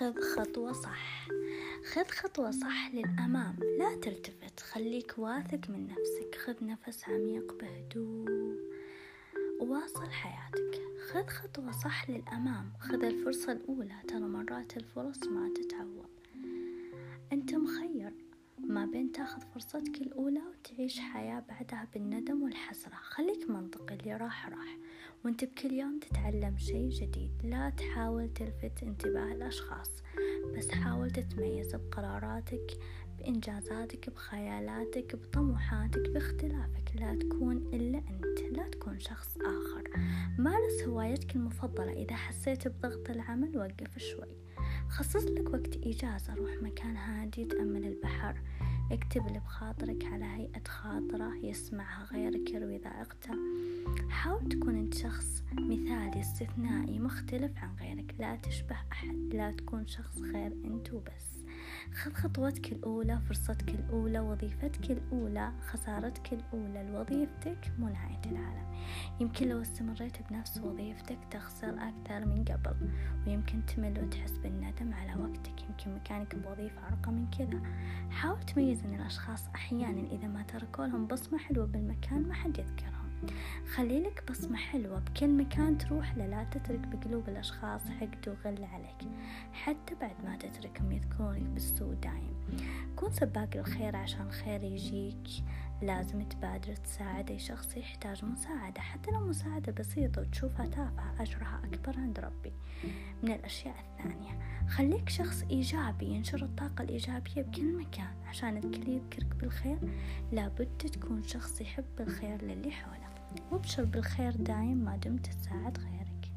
خذ خطوة صح. خذ خطوة صح للأمام. لا تلتفت. خليك واثق من نفسك. خذ نفس عميق بهدوء. وواصل حياتك. خذ خطوة صح للأمام. خذ الفرصة الأولى. ترى مرات الفرص ما تتعوض. أنت مخير. ما بين تاخذ فرصتك الأولى وتعيش حياة بعدها بالندم والحسرة. خليك منطقي اللي راح راح وانت بكل يوم تتعلم شيء جديد. لا تحاول تلفت انتباه الأشخاص بس حاول تتميز بقراراتك بإنجازاتك بخيالاتك بطموحاتك باختلافك. لا تكون إلا أنت لا تكون شخص آخر. مارس هوايتك المفضلة. إذا حسيت بضغط العمل وقف شوي. خصص لك وقت إجازة. روح مكان هادي تأمل اكتب اللي بخاطرك على هيئة خاطرة يسمعها غيرك يروي ذائقته. حاول تكون انت شخص مثالي استثنائي مختلف عن غيرك. لا تشبه أحد لا تكون شخص غير انت وبس. خذ خطوتك الأولى فرصتك الأولى وظيفتك الأولى خسارتك الأولى لوظيفتك مو نهاية العالم. يمكن لو استمريت بنفس وظيفتك تخسر أكثر من قبل ويمكن تمل وتحس بالندم على وقتك. يمكن مكانك بوظيفة أرقى من كذا. حاول تميز أن الأشخاص أحيانا إذا ما تركوا لهم بصمة حلوة بالمكان ما حد يذكرها خليلك بصمة حلوة بكل مكان تروح له لا تترك بقلوب الأشخاص حقد وغل عليك حتى بعد ما تتركهم يذكرونك بالسوء دايم. كون سباق الخير عشان الخير يجيك. لازم تبادر تساعد أي شخص يحتاج مساعدة حتى لو مساعدة بسيطة وتشوفها تافهة أجرها أكبر عند ربي. من الأشياء الثانية خليك شخص إيجابي ينشر الطاقة الإيجابية بكل مكان. عشان الكل يذكرك بالخير لابد تكون شخص يحب الخير للي حوله. وابشر بالخير دايم ما دمت تساعد غيرك.